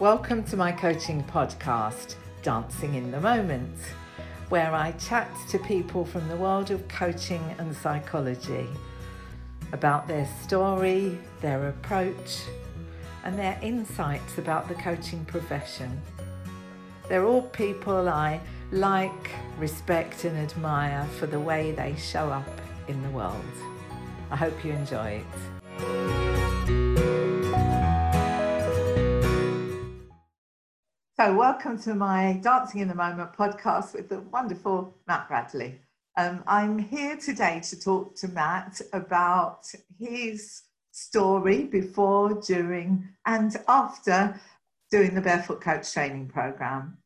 Welcome to my coaching podcast, Dancing in the Moment, where I chat to people from the world of coaching and psychology about their story, their approach, and their insights about the coaching profession. They're all people I like, respect, and admire for the way they show up in the world. I hope you enjoy it. So, welcome to my Dancing in the Moment podcast with the wonderful Matt Bradley. Um, I'm here today to talk to Matt about his story before, during, and after doing the Barefoot Coach Training Program.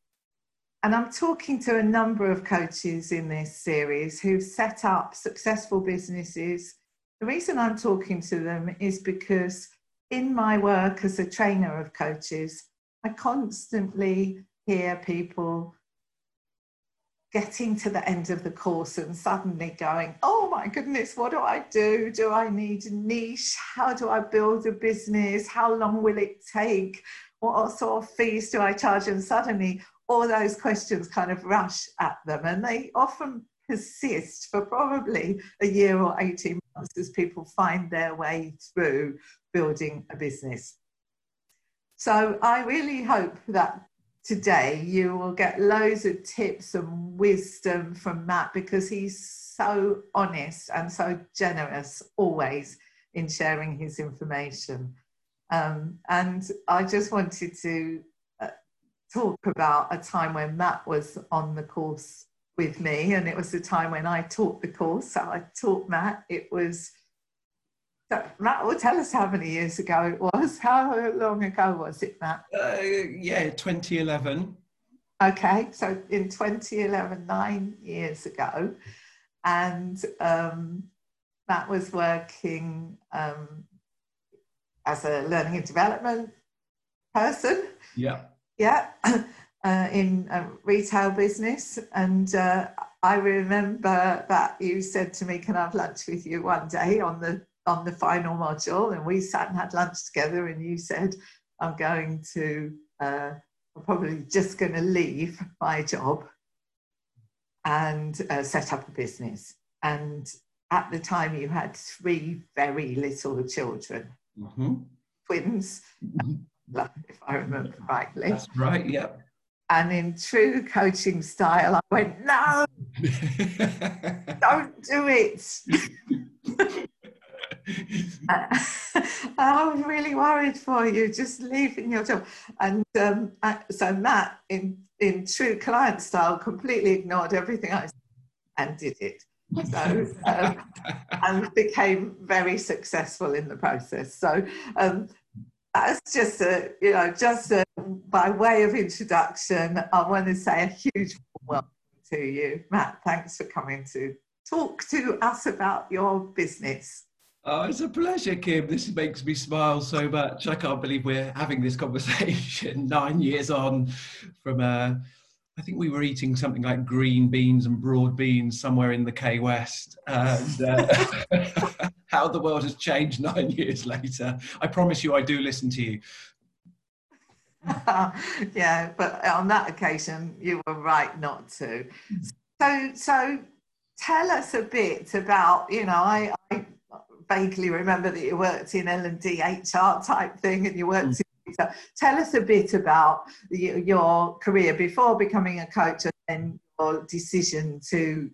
And I'm talking to a number of coaches in this series who've set up successful businesses. The reason I'm talking to them is because in my work as a trainer of coaches, I constantly hear people getting to the end of the course and suddenly going, oh my goodness, what do I do? Do I need a niche? How do I build a business? How long will it take? What sort of fees do I charge? And suddenly all those questions kind of rush at them and they often persist for probably a year or 18 months as people find their way through building a business. So I really hope that today you will get loads of tips and wisdom from Matt because he's so honest and so generous always in sharing his information. Um, and I just wanted to uh, talk about a time when Matt was on the course with me, and it was the time when I taught the course. So I taught Matt. It was Matt will tell us how many years ago it was. How long ago was it, Matt? Uh, yeah, 2011. Okay, so in 2011, nine years ago, and um, Matt was working um, as a learning and development person. Yeah. Yeah, uh, in a retail business. And uh, I remember that you said to me, Can I have lunch with you one day on the on the final module and we sat and had lunch together and you said i'm going to uh, i'm probably just going to leave my job and uh, set up a business. And at the time you had three very little children. Mm-hmm. twins mm-hmm. if i remember rightly. That's right yeah. And in true coaching style i went no don't do it I was really worried for you, just leaving your job. And um, I, so Matt, in, in true client style, completely ignored everything I said and did it. So um, and became very successful in the process. So um, that's just a, you know, just a, by way of introduction, I want to say a huge welcome to you, Matt. Thanks for coming to talk to us about your business. Oh, it's a pleasure, Kim. This makes me smile so much. I can't believe we're having this conversation nine years on from uh, I think we were eating something like green beans and broad beans somewhere in the K West. And uh, how the world has changed nine years later. I promise you, I do listen to you. yeah, but on that occasion, you were right not to. So, so tell us a bit about, you know, I, I vaguely remember that you worked in L and D HR type thing, and you worked. Mm. In, tell us a bit about your career before becoming a coach, and then your decision to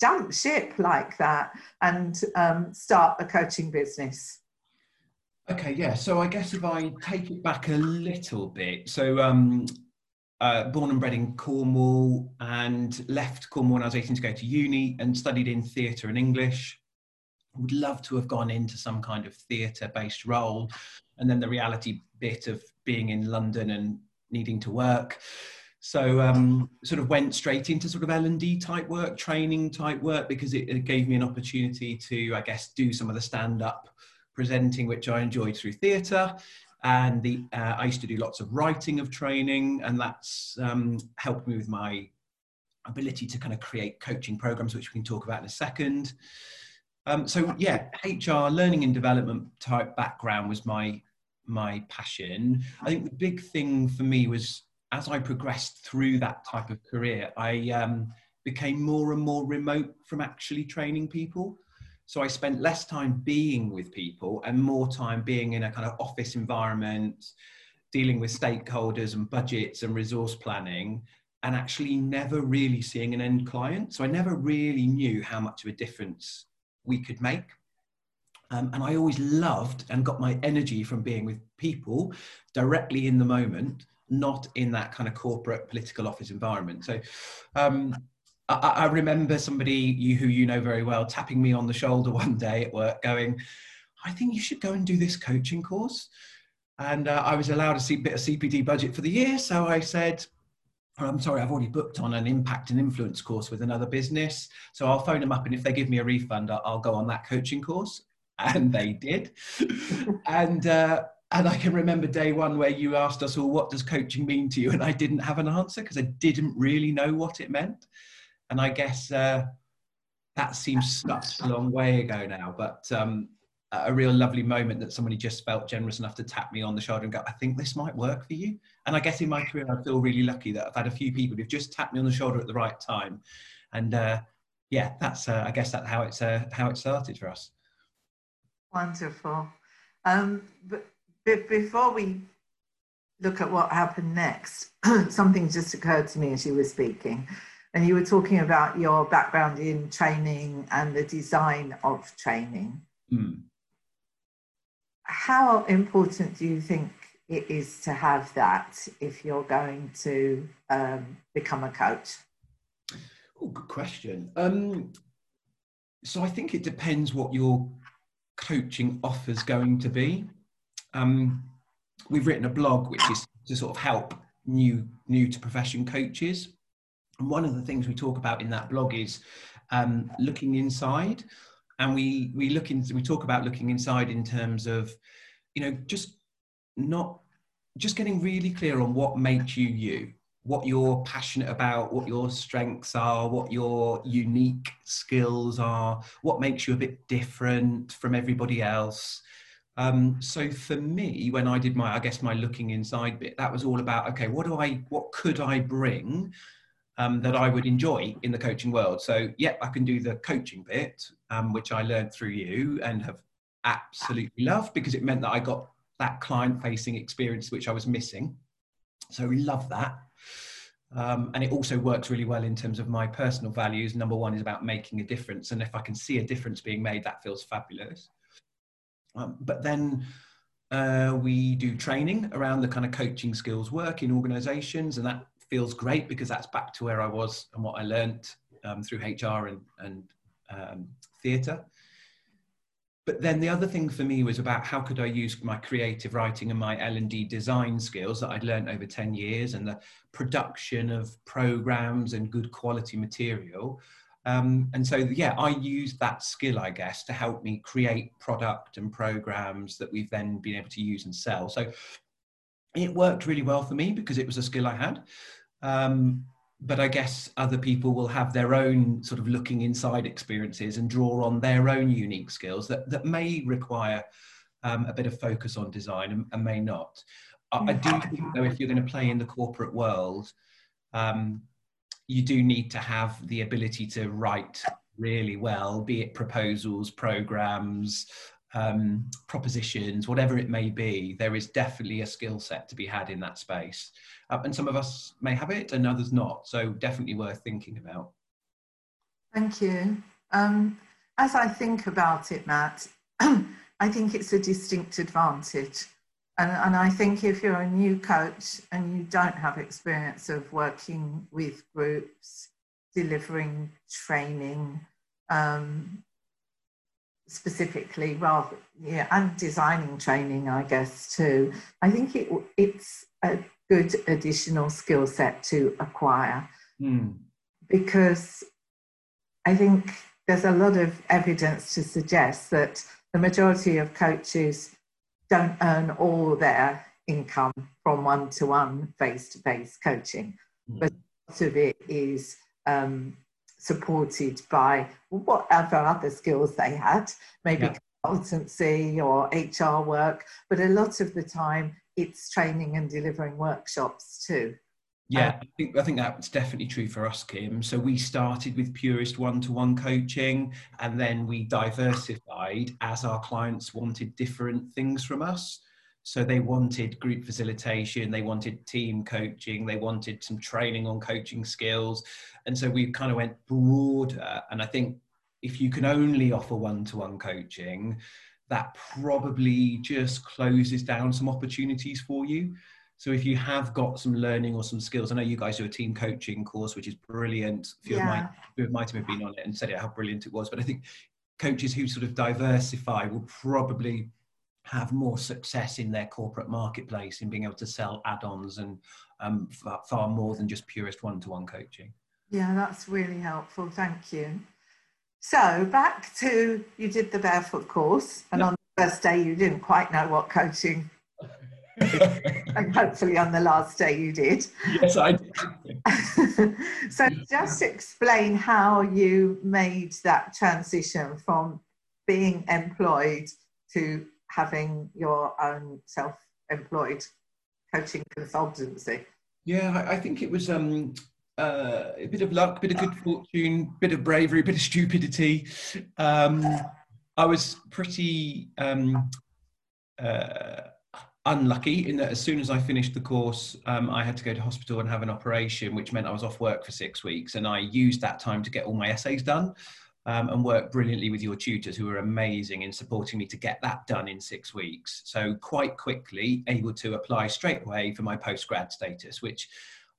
jump ship like that and um, start a coaching business. Okay, yeah. So I guess if I take it back a little bit, so um, uh, born and bred in Cornwall and left Cornwall when I was 18 to go to uni and studied in theatre and English would love to have gone into some kind of theatre based role. And then the reality bit of being in London and needing to work. So um, sort of went straight into sort of L and D type work, training type work, because it, it, gave me an opportunity to, I guess, do some of the stand up presenting, which I enjoyed through theatre. And the uh, I used to do lots of writing of training, and that's um, helped me with my ability to kind of create coaching programs, which we can talk about in a second. Um, so yeah, HR, learning and development type background was my my passion. I think the big thing for me was as I progressed through that type of career, I um, became more and more remote from actually training people. So I spent less time being with people and more time being in a kind of office environment, dealing with stakeholders and budgets and resource planning, and actually never really seeing an end client. So I never really knew how much of a difference we could make. Um, and I always loved and got my energy from being with people directly in the moment, not in that kind of corporate political office environment. So um, I, I, remember somebody you, who you know very well tapping me on the shoulder one day at work, going, "I think you should go and do this coaching course." And uh, I was allowed a bit of CPD budget for the year, so I said, I'm sorry, I've already booked on an impact and influence course with another business. So I'll phone them up, and if they give me a refund, I'll go on that coaching course. And they did. and uh, and I can remember day one where you asked us all, "What does coaching mean to you?" And I didn't have an answer because I didn't really know what it meant. And I guess uh, that seems such a long way ago now. But um, a real lovely moment that somebody just felt generous enough to tap me on the shoulder and go, I think this might work for you. And I guess in my career, I feel really lucky that I've had a few people who've just tapped me on the shoulder at the right time. And uh, yeah, that's, uh, I guess that's how it's, uh, how it started for us. Wonderful. Um, but, but before we look at what happened next, something just occurred to me as you were speaking. And you were talking about your background in training and the design of training. Mm how important do you think it is to have that if you're going to um, become a coach? Oh, good question. Um, so I think it depends what your coaching offer is going to be. Um, we've written a blog which is to sort of help new new to profession coaches. And one of the things we talk about in that blog is um, looking inside and we we look into we talk about looking inside in terms of you know just not just getting really clear on what makes you you what you're passionate about what your strengths are what your unique skills are what makes you a bit different from everybody else. Um, so for me when i did my i guess my looking inside bit that was all about okay what do i what could i bring um, that I would enjoy in the coaching world. So, yeah, I can do the coaching bit, um, which I learned through you and have absolutely loved because it meant that I got that client facing experience which I was missing. So, we love that. Um, and it also works really well in terms of my personal values. Number one is about making a difference. And if I can see a difference being made, that feels fabulous. Um, but then uh, we do training around the kind of coaching skills work in organizations, and that feels great because that's back to where I was and what I learned um, through HR and, and um, theatre. But then the other thing for me was about how could I use my creative writing and my L&D design skills that I'd learned over 10 years and the production of programs and good quality material. Um, and so, yeah, I used that skill, I guess, to help me create product and programs that we've then been able to use and sell. So it worked really well for me because it was a skill I had. Um, but I guess other people will have their own sort of looking inside experiences and draw on their own unique skills that, that may require um, a bit of focus on design and, and may not. I, I, do think, though, if you're going to play in the corporate world, um, you do need to have the ability to write really well, be it proposals, programs, um, propositions, whatever it may be, there is definitely a skill set to be had in that space. Uh, and some of us may have it and others not. So definitely worth thinking about. Thank you. Um, as I think about it, Matt, I think it's a distinct advantage. And, and I think if you're a new coach and you don't have experience of working with groups, delivering training, um, specifically rather yeah and designing training i guess too i think it it's a good additional skill set to acquire mm. because i think there's a lot of evidence to suggest that the majority of coaches don't earn all their income from one-to-one face-to-face coaching mm. but lot of it is um, supported by whatever other skills they had, maybe yeah. consultancy or HR work, but a lot of the time it's training and delivering workshops too. Yeah, um, I think I think that's definitely true for us, Kim. So we started with purist one-to-one coaching, and then we diversified as our clients wanted different things from us. So they wanted group facilitation, they wanted team coaching, they wanted some training on coaching skills, and so we kind of went broader. And I think if you can only offer one-to-one coaching, that probably just closes down some opportunities for you. So if you have got some learning or some skills, I know you guys do a team coaching course, which is brilliant. A few, yeah. of, my, of my team have been on it and said it, how brilliant it was. But I think coaches who sort of diversify will probably have more success in their corporate marketplace in being able to sell add-ons and um, far, far more than just purist one-to-one coaching. Yeah, that's really helpful. Thank you. So back to you did the barefoot course, and yep. on the first day you didn't quite know what coaching and hopefully on the last day you did. Yes, I did. so just explain how you made that transition from being employed to having your own self-employed coaching consultancy. Yeah, I, think it was um, uh, a bit of luck, a bit of good fortune, bit of bravery, a bit of stupidity. Um, I was pretty um, uh, unlucky in that as soon as I finished the course, um, I had to go to hospital and have an operation, which meant I was off work for six weeks. And I used that time to get all my essays done um, and work brilliantly with your tutors who were amazing in supporting me to get that done in six weeks. So, quite quickly, able to apply straight away for my postgrad status, which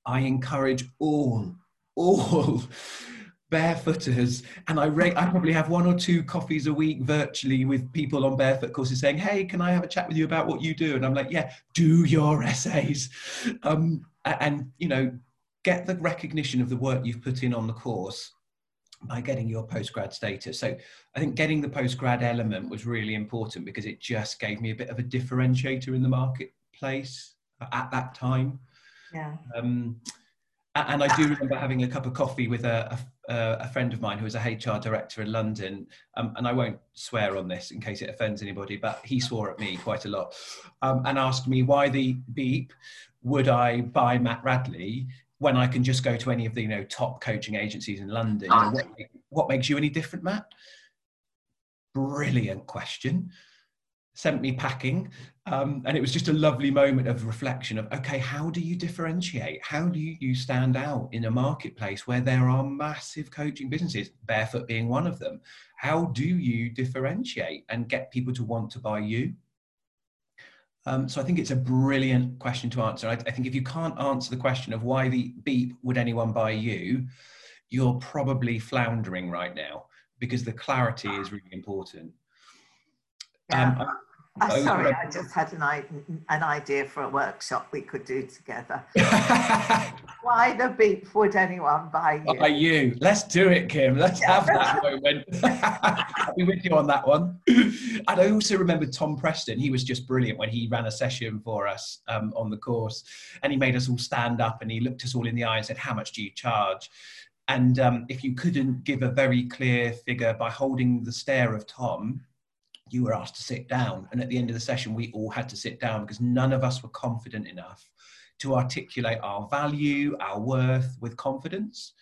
I encourage all, all barefooters and I rate, I probably have one or two coffees a week virtually with people on barefoot courses saying, Hey, can I have a chat with you about what you do? And I'm like, yeah, do your essays. Um, and, you know, get the recognition of the work you've put in on the course by getting your postgrad status. So I think getting the postgrad element was really important because it just gave me a bit of a differentiator in the marketplace at that time. Yeah. Um, and I do remember having a cup of coffee with a, a, a friend of mine who was a HR director in London. Um, and I won't swear on this in case it offends anybody, but he swore at me quite a lot um, and asked me why the beep would I buy Matt Bradley when I can just go to any of the you know top coaching agencies in London. You know, what, what makes you any different, Matt? Brilliant question sent me packing. Um, and it was just a lovely moment of reflection of, okay, how do you differentiate? How do you, you stand out in a marketplace where there are massive coaching businesses, Barefoot being one of them? How do you differentiate and get people to want to buy you? Um, so I think it's a brilliant question to answer. I, I think if you can't answer the question of why the beep would anyone buy you, you're probably floundering right now because the clarity is really important. Yeah. Um, Oh, sorry, I just had an, an idea for a workshop we could do together. Why the beep would anyone buy you? Buy you. Let's do it, Kim. Let's have that moment. I'll be with you on that one. And I also remember Tom Preston. He was just brilliant when he ran a session for us um, on the course. And he made us all stand up and he looked us all in the eye and said, How much do you charge? And um, if you couldn't give a very clear figure by holding the stare of Tom, you were asked to sit down. And at the end of the session, we all had to sit down because none of us were confident enough to articulate our value, our worth with confidence.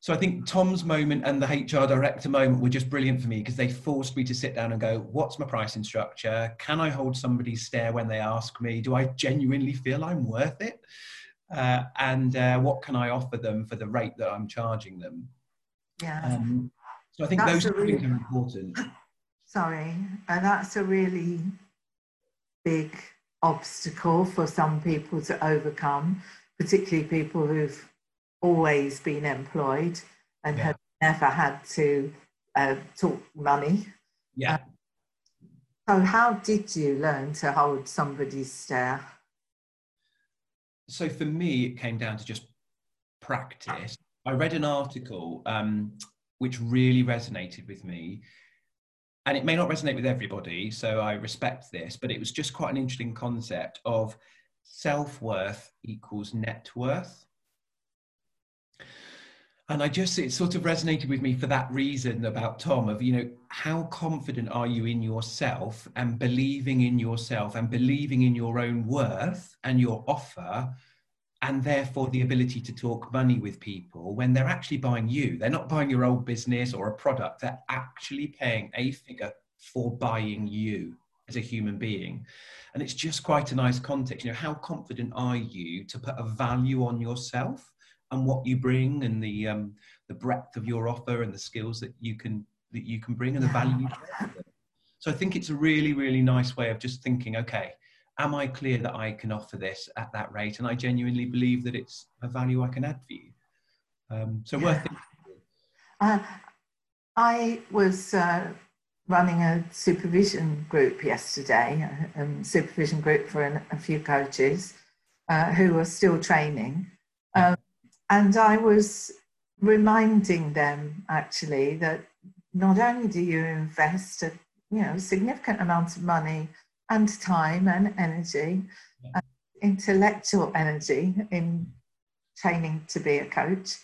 So I think Tom's moment and the HR director moment were just brilliant for me because they forced me to sit down and go, what's my pricing structure? Can I hold somebody's stare when they ask me? Do I genuinely feel I'm worth it? Uh, and uh, what can I offer them for the rate that I'm charging them? Yeah. Um, so I think That's those really, things are important. Sorry, and that's a really big obstacle for some people to overcome, particularly people who've always been employed and yeah. have never had to uh, talk money. Yeah. Uh, so, how did you learn to hold somebody's stare? So, for me, it came down to just practice. I read an article um, which really resonated with me and it may not resonate with everybody, so I respect this, but it was just quite an interesting concept of self worth equals net worth. and I just it sort of resonated with me for that reason about Tom of you know how confident are you in yourself and believing in yourself and believing in your own worth and your offer and therefore the ability to talk money with people when they're actually buying you. They're not buying your old business or a product. They're actually paying a figure for buying you as a human being. And it's just quite a nice context. You know how confident are you to put a value on yourself and what you bring and the um, the breadth of your offer and the skills that you can that you can bring and the value you bring. so i think it's a really really nice way of just thinking okay am I clear that I can offer this at that rate? And I genuinely believe that it's a value I can add for you. Um, so worth it. Uh, I was uh, running a supervision group yesterday, a, a supervision group for an, a few coaches uh, who are still training. Um, and I was reminding them actually that not only do you invest a you know significant amount of money and time and energy, and intellectual energy in training to be a coach,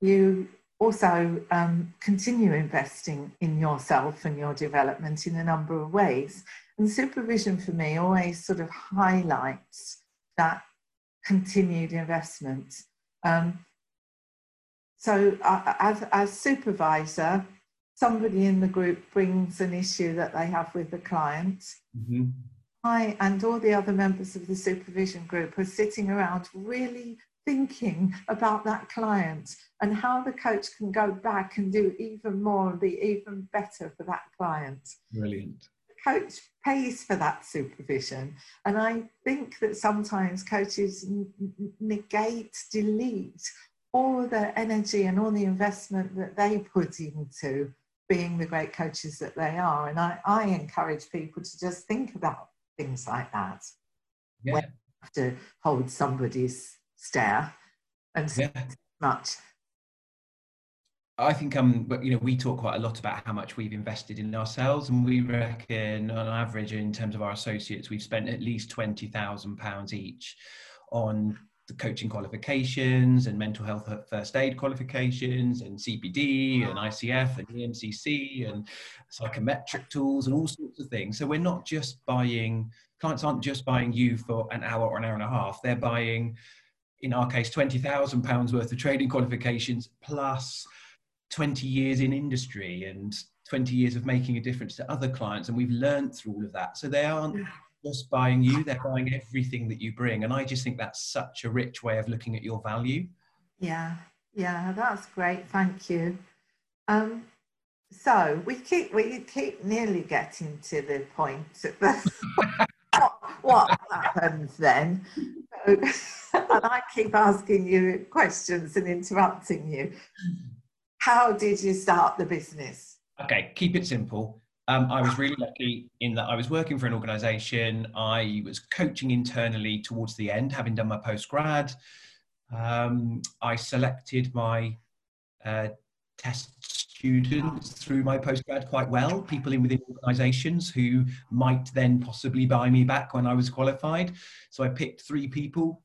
you also um, continue investing in yourself and your development in a number of ways. And supervision for me always sort of highlights that continued investment. Um, so, uh, as, as supervisor, somebody in the group brings an issue that they have with the client, mm-hmm. I and all the other members of the supervision group are sitting around really thinking about that client and how the coach can go back and do even more and be even better for that client. Brilliant. The coach pays for that supervision. And I think that sometimes coaches negate, delete all the energy and all the investment that they put into being the great coaches that they are. And I, I encourage people to just think about things like that. Yeah. When you have to hold somebody's stare and yeah. much. I think um, but you know, we talk quite a lot about how much we've invested in ourselves, and we reckon on average, in terms of our associates, we've spent at least twenty thousand pounds each on the coaching qualifications and mental health uh, first aid qualifications and CPD and ICF and EMCC and psychometric tools and all sorts of things. So we're not just buying, clients aren't just buying you for an hour or an hour and a half. They're buying, in our case, £20,000 worth of trading qualifications plus 20 years in industry and 20 years of making a difference to other clients. And we've learned through all of that. So they aren't just buying you, they're buying everything that you bring. And I just think that's such a rich way of looking at your value. Yeah, yeah, that's great. Thank you. Um, so we keep we keep nearly getting to the point. what, what happens then? So, and I keep asking you questions and interrupting you. How did you start the business? Okay, keep it simple. Um, I was really lucky in that I was working for an organization. I was coaching internally towards the end, having done my postgrad. Um, I selected my uh, test students through my postgrad quite well, people in within organizations who might then possibly buy me back when I was qualified. So I picked three people,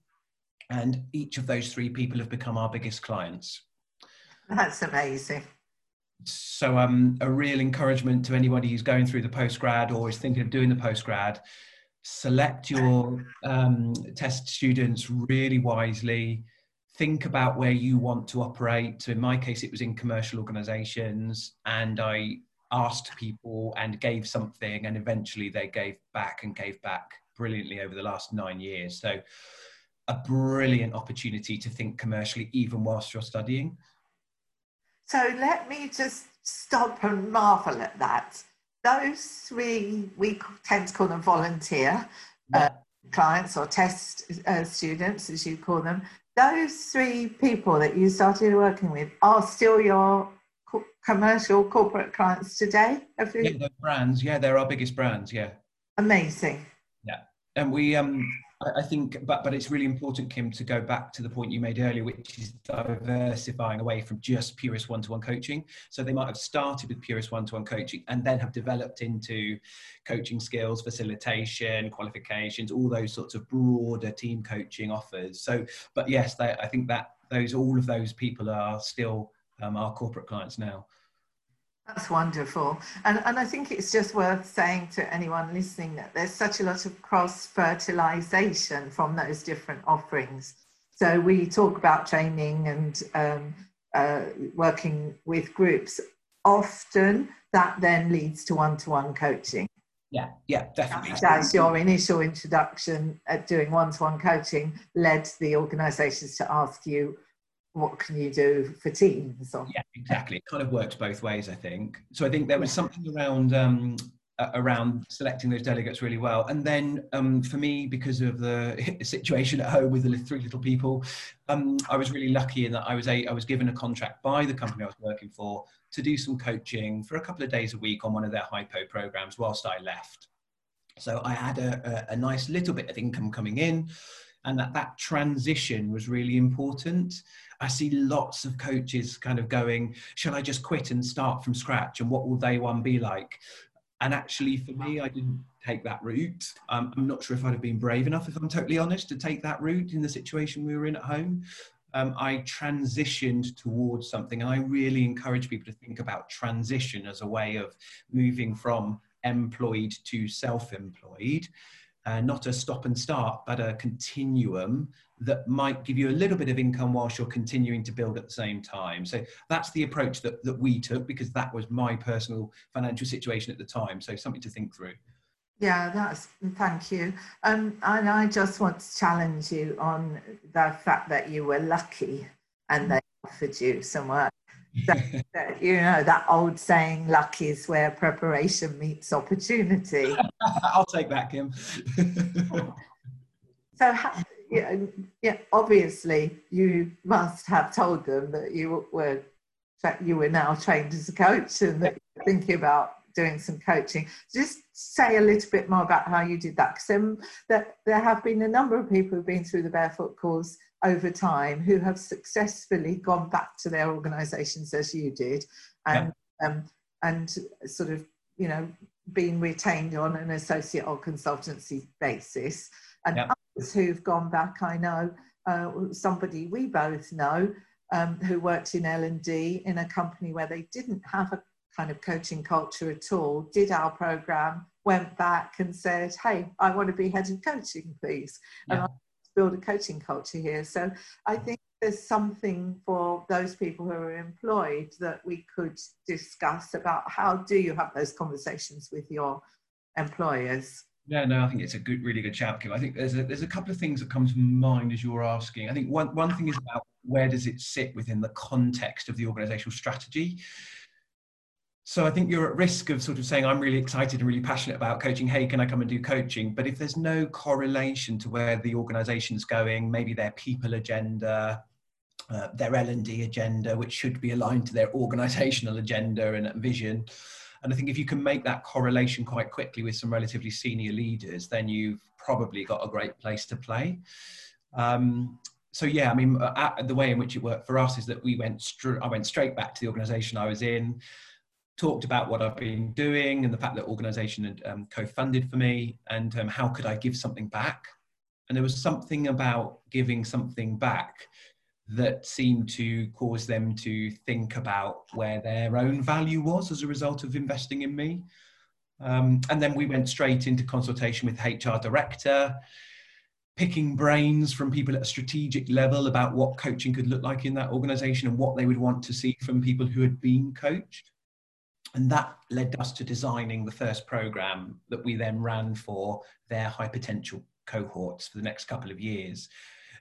and each of those three people have become our biggest clients. That's amazing so um, a real encouragement to anybody who's going through the postgrad or is thinking of doing the postgrad select your um, test students really wisely. Think about where you want to operate. So in my case it was in commercial organizations and i asked people and gave something and eventually they gave back and gave back brilliantly over the last nine years. So a brilliant opportunity to think commercially even whilst you're studying so let me just stop and marvel at that. Those three, we tend to call them volunteer uh, clients or test uh, students, as you call them. Those three people that you started working with are still your co- commercial corporate clients today? Have you... Yeah, brands. Yeah, they're our biggest brands. Yeah. Amazing. Yeah, and we um I think, but but it's really important, Kim, to go back to the point you made earlier, which is diversifying away from just purist one-to-one coaching. So they might have started with purist one-to-one coaching and then have developed into coaching skills, facilitation, qualifications, all those sorts of broader team coaching offers. So, but yes, they, I think that those all of those people are still um, our corporate clients now. That's wonderful. And, and I think it's just worth saying to anyone listening that there's such a lot of cross fertilization from those different offerings. So we talk about training and um, uh, working with groups. Often that then leads to one to one coaching. Yeah, yeah, definitely. As your initial introduction at doing one to one coaching led the organisations to ask you what can you do for teams? Or... Yeah, exactly. It kind of works both ways, I think. So I think there was something around um, around selecting those delegates really well. And then um, for me, because of the situation at home with the three little people, um, I was really lucky in that I was a, I was given a contract by the company I was working for to do some coaching for a couple of days a week on one of their HiPo programs whilst I left. So I had a, a, a nice little bit of income coming in and that that transition was really important I see lots of coaches kind of going, shall I just quit and start from scratch? And what will day one be like? And actually, for me, I didn't take that route. Um, I'm not sure if I'd have been brave enough, if I'm totally honest, to take that route in the situation we were in at home. Um, I transitioned towards something, and I really encourage people to think about transition as a way of moving from employed to self employed uh, not a stop and start, but a continuum that might give you a little bit of income whilst you're continuing to build at the same time. So that's the approach that, that we took because that was my personal financial situation at the time. So something to think through. Yeah, that's thank you. Um, and I just want to challenge you on the fact that you were lucky and they offered you some work that, that, you know that old saying luck is where preparation meets opportunity. I'll take that kim. So yeah, yeah obviously you must have told them that you were you were now trained as a coach and that you're thinking about doing some coaching. Just say a little bit more about how you did that because there, there have been a number of people who've been through the barefoot course over time who have successfully gone back to their organizations as you did and yeah. um, and sort of you know being retained on an associate or consultancy basis and yeah. others who've gone back i know uh, somebody we both know um, who worked in l&d in a company where they didn't have a kind of coaching culture at all did our program went back and said hey i want to be head of coaching please yeah. and build a coaching culture here. So I think there's something for those people who are employed that we could discuss about how do you have those conversations with your employers. Yeah, no, I think it's a good, really good chat, Kim. I think there's a, there's a couple of things that come to mind as you're asking. I think one, one thing is about where does it sit within the context of the organizational strategy. So I think you're at risk of sort of saying, I'm really excited and really passionate about coaching. Hey, can I come and do coaching? But if there's no correlation to where the organization's going, maybe their people agenda, uh, their L&D agenda, which should be aligned to their organizational agenda and vision. And I think if you can make that correlation quite quickly with some relatively senior leaders, then you've probably got a great place to play. Um, so yeah, I mean, uh, the way in which it worked for us is that we went. I went straight back to the organisation I was in talked about what I've been doing and the fact that the organization had um, co-funded for me and um, how could I give something back. And there was something about giving something back that seemed to cause them to think about where their own value was as a result of investing in me. Um, and then we went straight into consultation with HR director, picking brains from people at a strategic level about what coaching could look like in that organization and what they would want to see from people who had been coached and that led us to designing the first program that we then ran for their high potential cohorts for the next couple of years.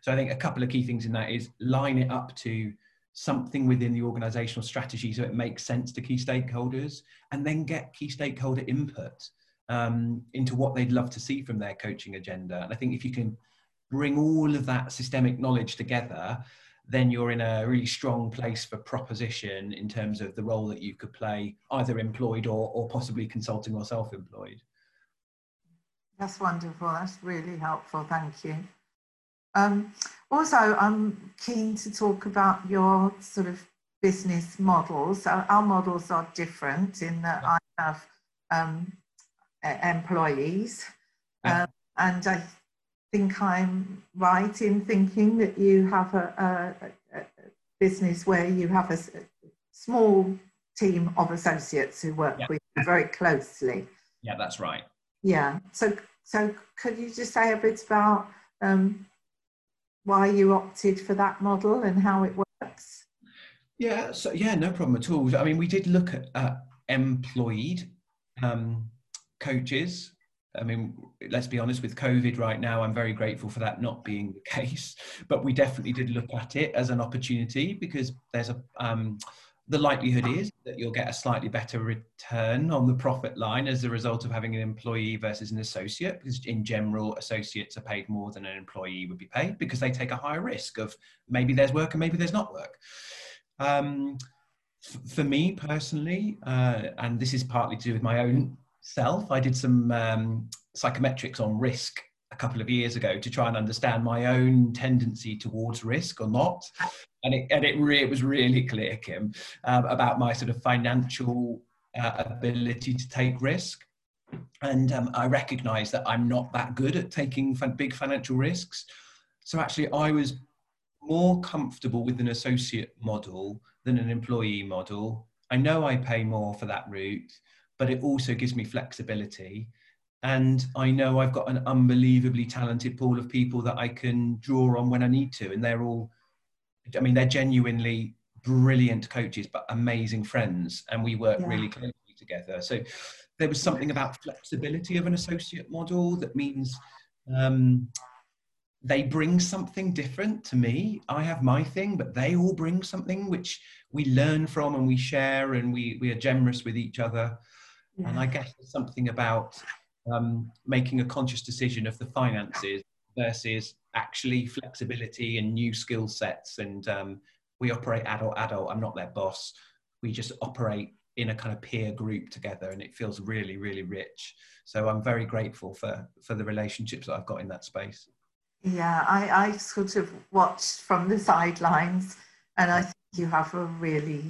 So I think a couple of key things in that is line it up to something within the organizational strategy so it makes sense to key stakeholders and then get key stakeholder input um, into what they'd love to see from their coaching agenda. And I think if you can bring all of that systemic knowledge together, then you're in a really strong place for proposition in terms of the role that you could play, either employed or, or possibly consulting or self employed. That's wonderful. That's really helpful. Thank you. Um, also, I'm keen to talk about your sort of business models. So our models are different in that I have um, employees, um, and I think I'm right in thinking that you have a, a, a business where you have a, a, small team of associates who work yeah. with you very closely. Yeah, that's right. Yeah. So, so could you just say a bit about um, why you opted for that model and how it works? Yeah. So yeah, no problem at all. I mean, we did look at uh, employed um, coaches I mean, let's be honest, with COVID right now, I'm very grateful for that not being the case. But we definitely did look at it as an opportunity because there's a um, the likelihood is that you'll get a slightly better return on the profit line as a result of having an employee versus an associate. Because in general, associates are paid more than an employee would be paid because they take a higher risk of maybe there's work and maybe there's not work. Um, for me personally, uh, and this is partly to do with my own self. I did some um, psychometrics on risk a couple of years ago to try and understand my own tendency towards risk or not. And it, and it, re- it was really clear, Kim, um, about my sort of financial uh, ability to take risk. And um, I recognize that I'm not that good at taking big financial risks. So actually, I was more comfortable with an associate model than an employee model. I know I pay more for that route but it also gives me flexibility. And I know I've got an unbelievably talented pool of people that I can draw on when I need to. And they're all, I mean, they're genuinely brilliant coaches, but amazing friends. And we work yeah. really closely together. So there was something about flexibility of an associate model that means um, they bring something different to me. I have my thing, but they all bring something which we learn from and we share and we, we are generous with each other. And I guess there's something about um, making a conscious decision of the finances versus actually flexibility and new skill sets. And um, we operate adult adult. I'm not their boss. We just operate in a kind of peer group together, and it feels really, really rich. So I'm very grateful for for the relationships that I've got in that space. Yeah, I, I sort of watched from the sidelines, and I think you have a really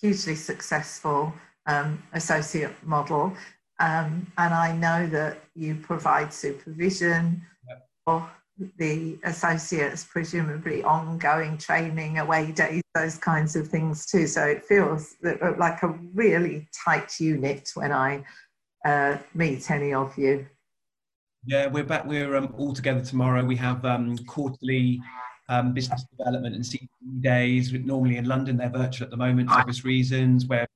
hugely successful um, associate model. Um, and I know that you provide supervision yep. for the associates, presumably ongoing training, away days, those kinds of things too. So it feels uh, like a really tight unit when I uh, meet any of you. Yeah, we're back. We're um, all together tomorrow. We have um, quarterly um, business development and CPD days. Normally in London, they're virtual at the moment for obvious reasons, where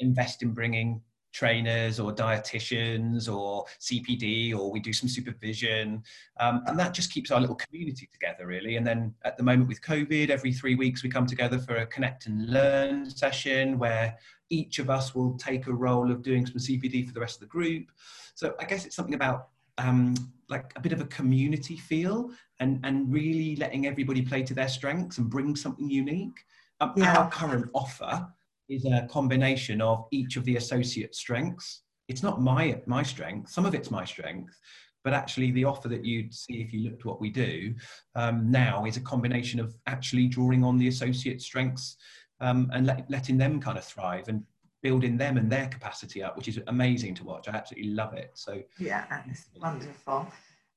invest in bringing trainers or dietitians or CPD or we do some supervision. Um, and that just keeps our little community together, really. And then at the moment with COVID, every three weeks we come together for a connect and learn session where each of us will take a role of doing some CPD for the rest of the group. So I guess it's something about um, like a bit of a community feel and, and really letting everybody play to their strengths and bring something unique. Um, yeah. Our current offer is a combination of each of the associate strengths. It's not my my strength. Some of it's my strength, but actually the offer that you'd see if you looked what we do um, now is a combination of actually drawing on the associate strengths um, and let, letting them kind of thrive and building them and their capacity up, which is amazing to watch. I absolutely love it. So yeah, it's wonderful.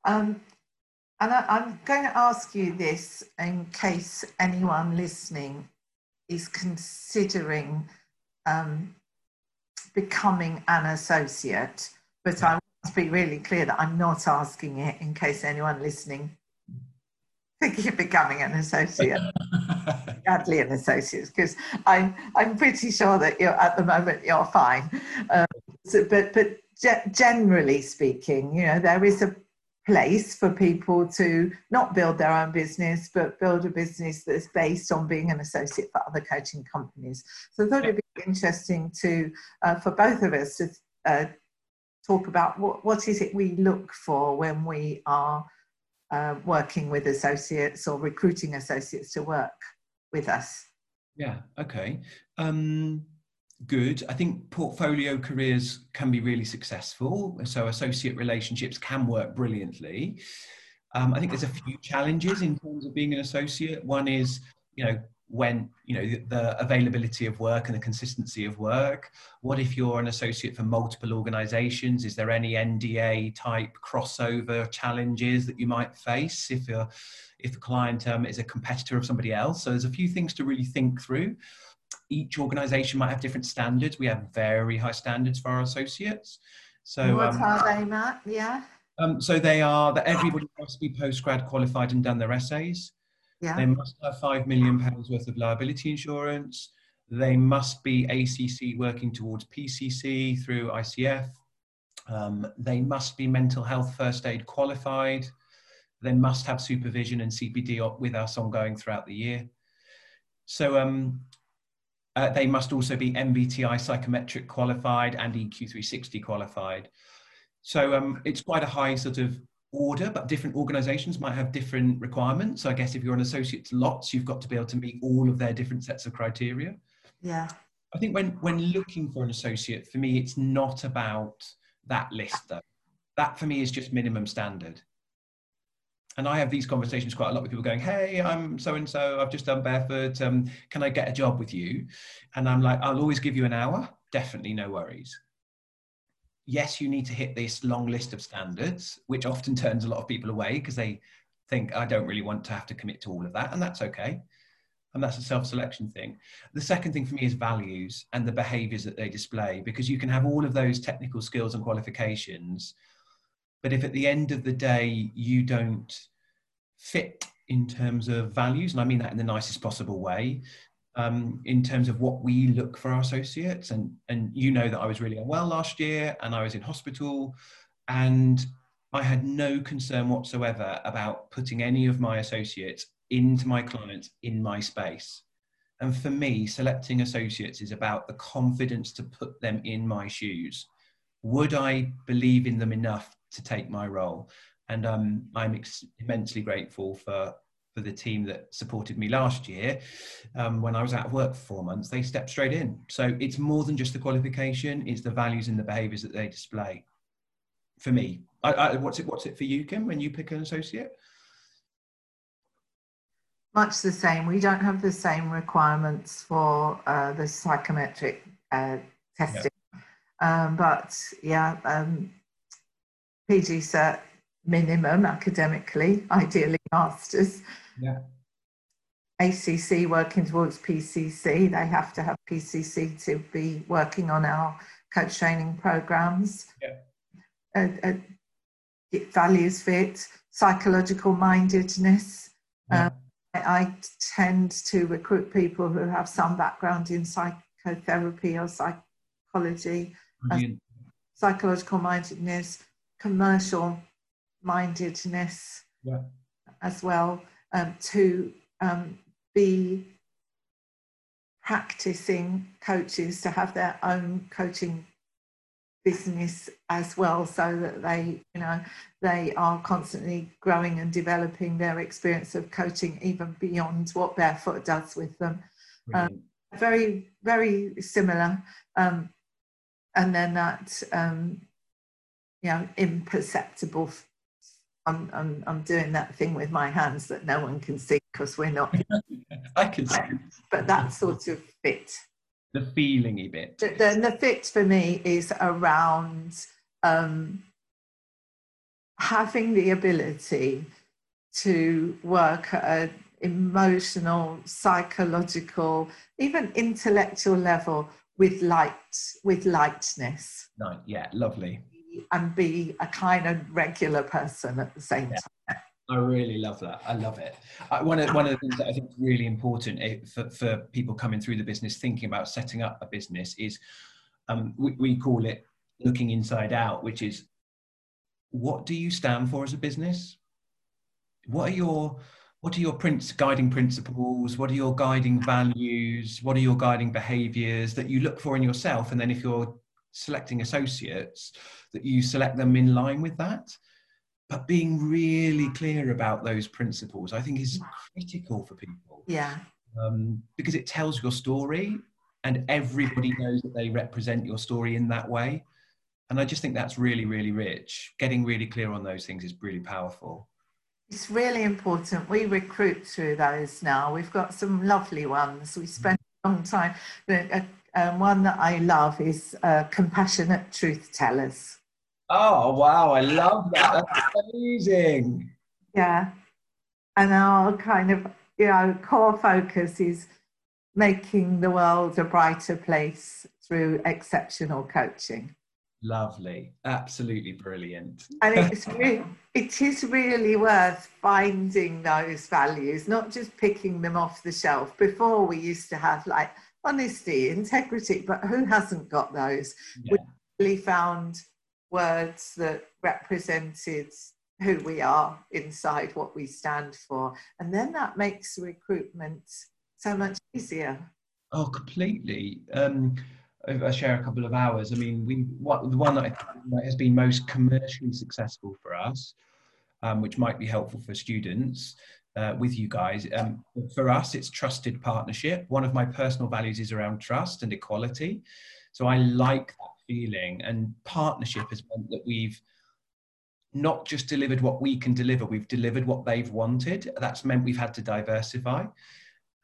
Um, and I, I'm going to ask you this in case anyone listening is considering um, becoming an associate, but I want to be really clear that I'm not asking it in case anyone listening thinking of becoming an associate, sadly an associate, because I'm I'm pretty sure that you're at the moment you're fine. Um, so, but but generally speaking, you know, there is a place for people to not build their own business, but build a business that's based on being an associate for other coaching companies. So I thought it'd be interesting to, uh, for both of us to uh, talk about what, what is it we look for when we are uh, working with associates or recruiting associates to work with us. Yeah, okay. Um, good. I think portfolio careers can be really successful. So associate relationships can work brilliantly. Um, I think there's a few challenges in terms of being an associate. One is, you know, when you know the, the, availability of work and the consistency of work what if you're an associate for multiple organizations is there any nda type crossover challenges that you might face if you're if a client um, is a competitor of somebody else so there's a few things to really think through each organization might have different standards we have very high standards for our associates so what um, are they matt yeah um, so they are that everybody must be postgrad qualified and done their essays yeah. They must have five million pounds worth of liability insurance. They must be ACC working towards PCC through ICF. Um, they must be mental health first aid qualified. They must have supervision and CPD with us ongoing throughout the year. So um, uh, they must also be MBTI psychometric qualified and EQ360 qualified. So um, it's quite a high sort of order, but different organizations might have different requirements. So I guess if you're an associate to lots, you've got to be able to meet all of their different sets of criteria. Yeah. I think when when looking for an associate, for me, it's not about that list though. That for me is just minimum standard. And I have these conversations quite a lot with people going, "Hey, I'm so and so. I've just done barefoot. Um, can I get a job with you?" And I'm like, "I'll always give you an hour. Definitely, no worries." yes, you need to hit this long list of standards, which often turns a lot of people away because they think, I don't really want to have to commit to all of that. And that's okay. And that's a self selection thing. The second thing for me is values and the behaviors that they display, because you can have all of those technical skills and qualifications. But if at the end of the day you don't fit in terms of values, and I mean that in the nicest possible way, um, in terms of what we look for our associates. And, and you know that I was really unwell last year and I was in hospital and I had no concern whatsoever about putting any of my associates into my clients in my space. And for me, selecting associates is about the confidence to put them in my shoes. Would I believe in them enough to take my role? And um, I'm ex- immensely grateful for for the team that supported me last year um, when I was out of work for four months, they stepped straight in. So it's more than just the qualification, it's the values and the behaviors that they display. For me, I, I, what's it? What's it for you, Kim? When you pick an associate? Much the same. We don't have the same requirements for uh, the psychometric uh, testing, yeah. Um, but yeah, um, PG cert minimum academically, ideally masters. Yeah. ACC working towards PCC. They have to have PCC to be working on our coach training programs. Yeah. Uh, uh, values fit, psychological mindedness. Yeah. Um, I, I, tend to recruit people who have some background in psychotherapy or psychology, uh, psychological mindedness, commercial mindedness yeah. as well um, to um, be practicing coaches to have their own coaching business as well so that they you know they are constantly growing and developing their experience of coaching even beyond what barefoot does with them. Um, very very similar um, and then that um, you know imperceptible I'm, I'm, I'm doing that thing with my hands that no one can see because we're not. I can see. But that sort of fit. The feelingy bit. The, the, the fit for me is around um, having the ability to work at an emotional, psychological, even intellectual level with light, with lightness. Right. Yeah. Lovely and be a kind of regular person at the same yeah. time. I really love that. I love it. I, one of one of the things that I think is really important eh, for, for people coming through the business, thinking about setting up a business, is um, we, we call it looking inside out, which is what do you stand for as a business? What are your what are your prince, guiding principles? What are your guiding values? What are your guiding behaviors that you look for in yourself? And then if you're selecting associates, that you select them in line with that. But being really clear about those principles, I think, is critical for people. Yeah. Um, because it tells your story and everybody knows that they represent your story in that way. And I just think that's really, really rich. Getting really clear on those things is really powerful. It's really important. We recruit through those now. We've got some lovely ones. We spend a long time. Uh, um, one that I love is uh, compassionate truth tellers. Oh wow! I love that. That's amazing. Yeah, and our kind of you know core focus is making the world a brighter place through exceptional coaching. Lovely, absolutely brilliant. and it's really, it is really worth finding those values, not just picking them off the shelf. Before we used to have like honesty, integrity, but who hasn't got those? Yeah. We really found words that represented who we are inside, what we stand for, and then that makes recruitment so much easier. Oh, completely. Um, I share a couple of ours. I mean, we what the one that, I, has been most commercially successful for us, um, which might be helpful for students uh, with you guys. Um, for us, it's trusted partnership. One of my personal values is around trust and equality. So I like that feeling, and partnership has meant that we've not just delivered what we can deliver, we've delivered what they've wanted. That's meant we've had to diversify.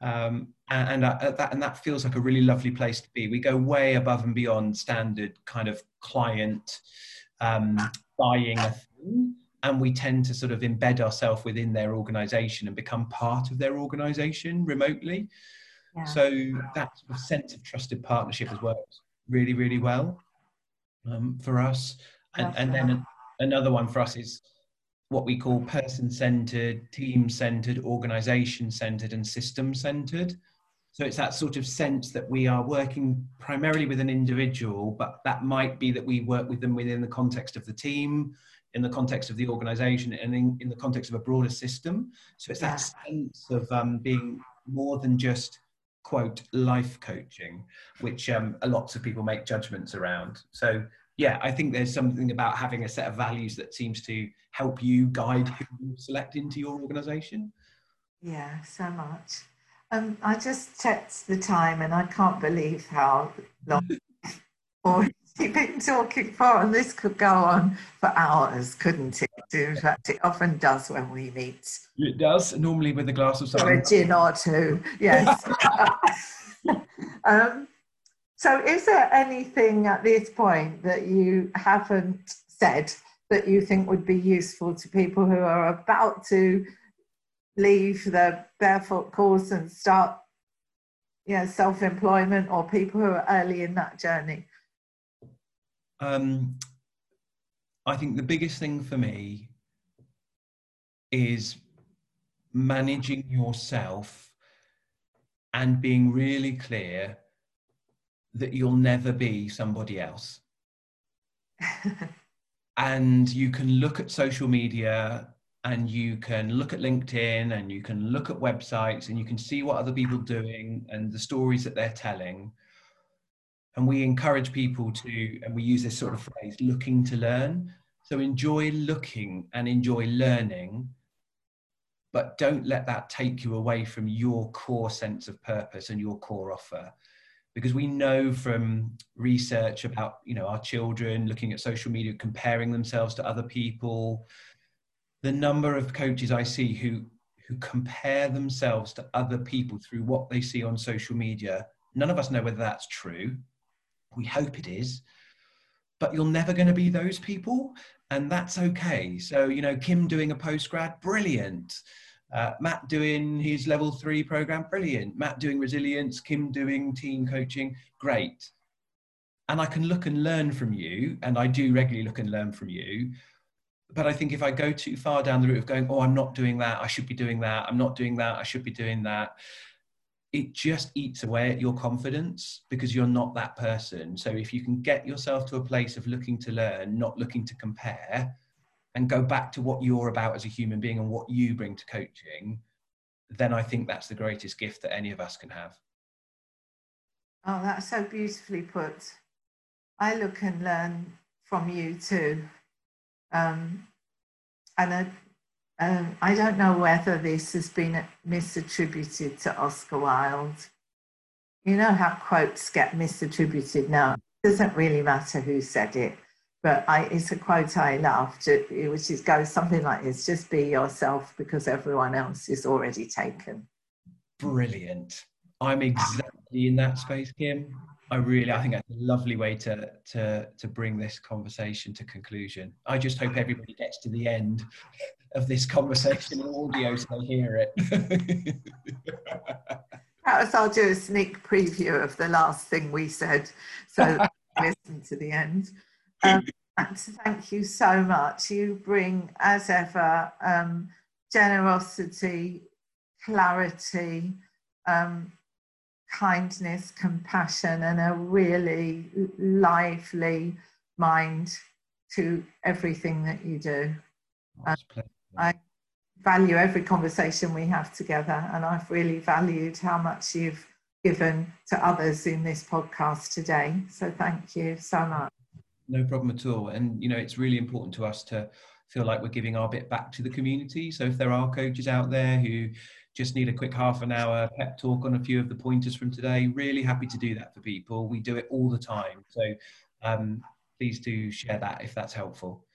Um, and, and uh, that and that feels like a really lovely place to be. We go way above and beyond standard kind of client um, buying a thing, and we tend to sort of embed ourselves within their organization and become part of their organization remotely. Yeah. So that sort of sense of trusted partnership has worked really, really well um, for us. And, and then another one for us is what we call person centered, team centered, organization centered, and system centered. So it's that sort of sense that we are working primarily with an individual, but that might be that we work with them within the context of the team, in the context of the organization, and in, in the context of a broader system. So it's that sense of um, being more than just quote life coaching, which um, lots of people make judgments around. So yeah, I think there's something about having a set of values that seems to help you guide who you select into your organisation. Yeah, so much. Um, I just checked the time and I can't believe how long or you've been talking for, and this could go on for hours, couldn't it? In fact, it often does when we meet. It does, normally with a glass of something. Or a gin or two, yes. um, so, is there anything at this point that you haven't said that you think would be useful to people who are about to leave the barefoot course and start you know, self-employment or people who are early in that journey? Um, I think the biggest thing for me is managing yourself and being really clear that you'll never be somebody else. and you can look at social media and you can look at LinkedIn and you can look at websites and you can see what other people are doing and the stories that they're telling. And we encourage people to, and we use this sort of phrase, looking to learn. So enjoy looking and enjoy learning, but don't let that take you away from your core sense of purpose and your core offer because we know from research about you know our children looking at social media comparing themselves to other people the number of coaches i see who who compare themselves to other people through what they see on social media none of us know whether that's true. We hope it is but you're never going to be those people and that's okay. So you know kim doing a postgrad brilliant uh, Matt doing his level three program, brilliant. Matt doing resilience, Kim doing team coaching, great. And I can look and learn from you, and I do regularly look and learn from you. But I think if I go too far down the route of going, oh, I'm not doing that, I should be doing that, I'm not doing that, I should be doing that, it just eats away at your confidence because you're not that person. So if you can get yourself to a place of looking to learn, not looking to compare, and go back to what you're about as a human being and what you bring to coaching, then I think that's the greatest gift that any of us can have. Oh, that's so beautifully put. I look and learn from you too. Um, and I, um, I don't know whether this has been misattributed to Oscar Wilde, you know how quotes get misattributed now. It doesn't really matter who said it, but I, it's a quote I loved, which is goes something like this: "Just be yourself because everyone else is already taken." Brilliant. I'm exactly in that space, Kim. I really, I think that's a lovely way to to to bring this conversation to conclusion. I just hope everybody gets to the end of this conversation in audio so they hear it. Perhaps I'll do a sneak preview of the last thing we said, so listen to the end. Um, thank you so much. You bring, as ever, um, generosity, clarity, um, kindness, compassion, and a really lively mind to everything that you do. Um, I value every conversation we have together, and I've really valued how much you've given to others in this podcast today. So thank you so much. No problem at all. And you know, it's really important to us to feel like we're giving our bit back to the community. So if there are coaches out there who just need a quick half an hour pep talk on a few of the pointers from today, really happy to do that for people. We do it all the time. So um, please do share that if that's helpful.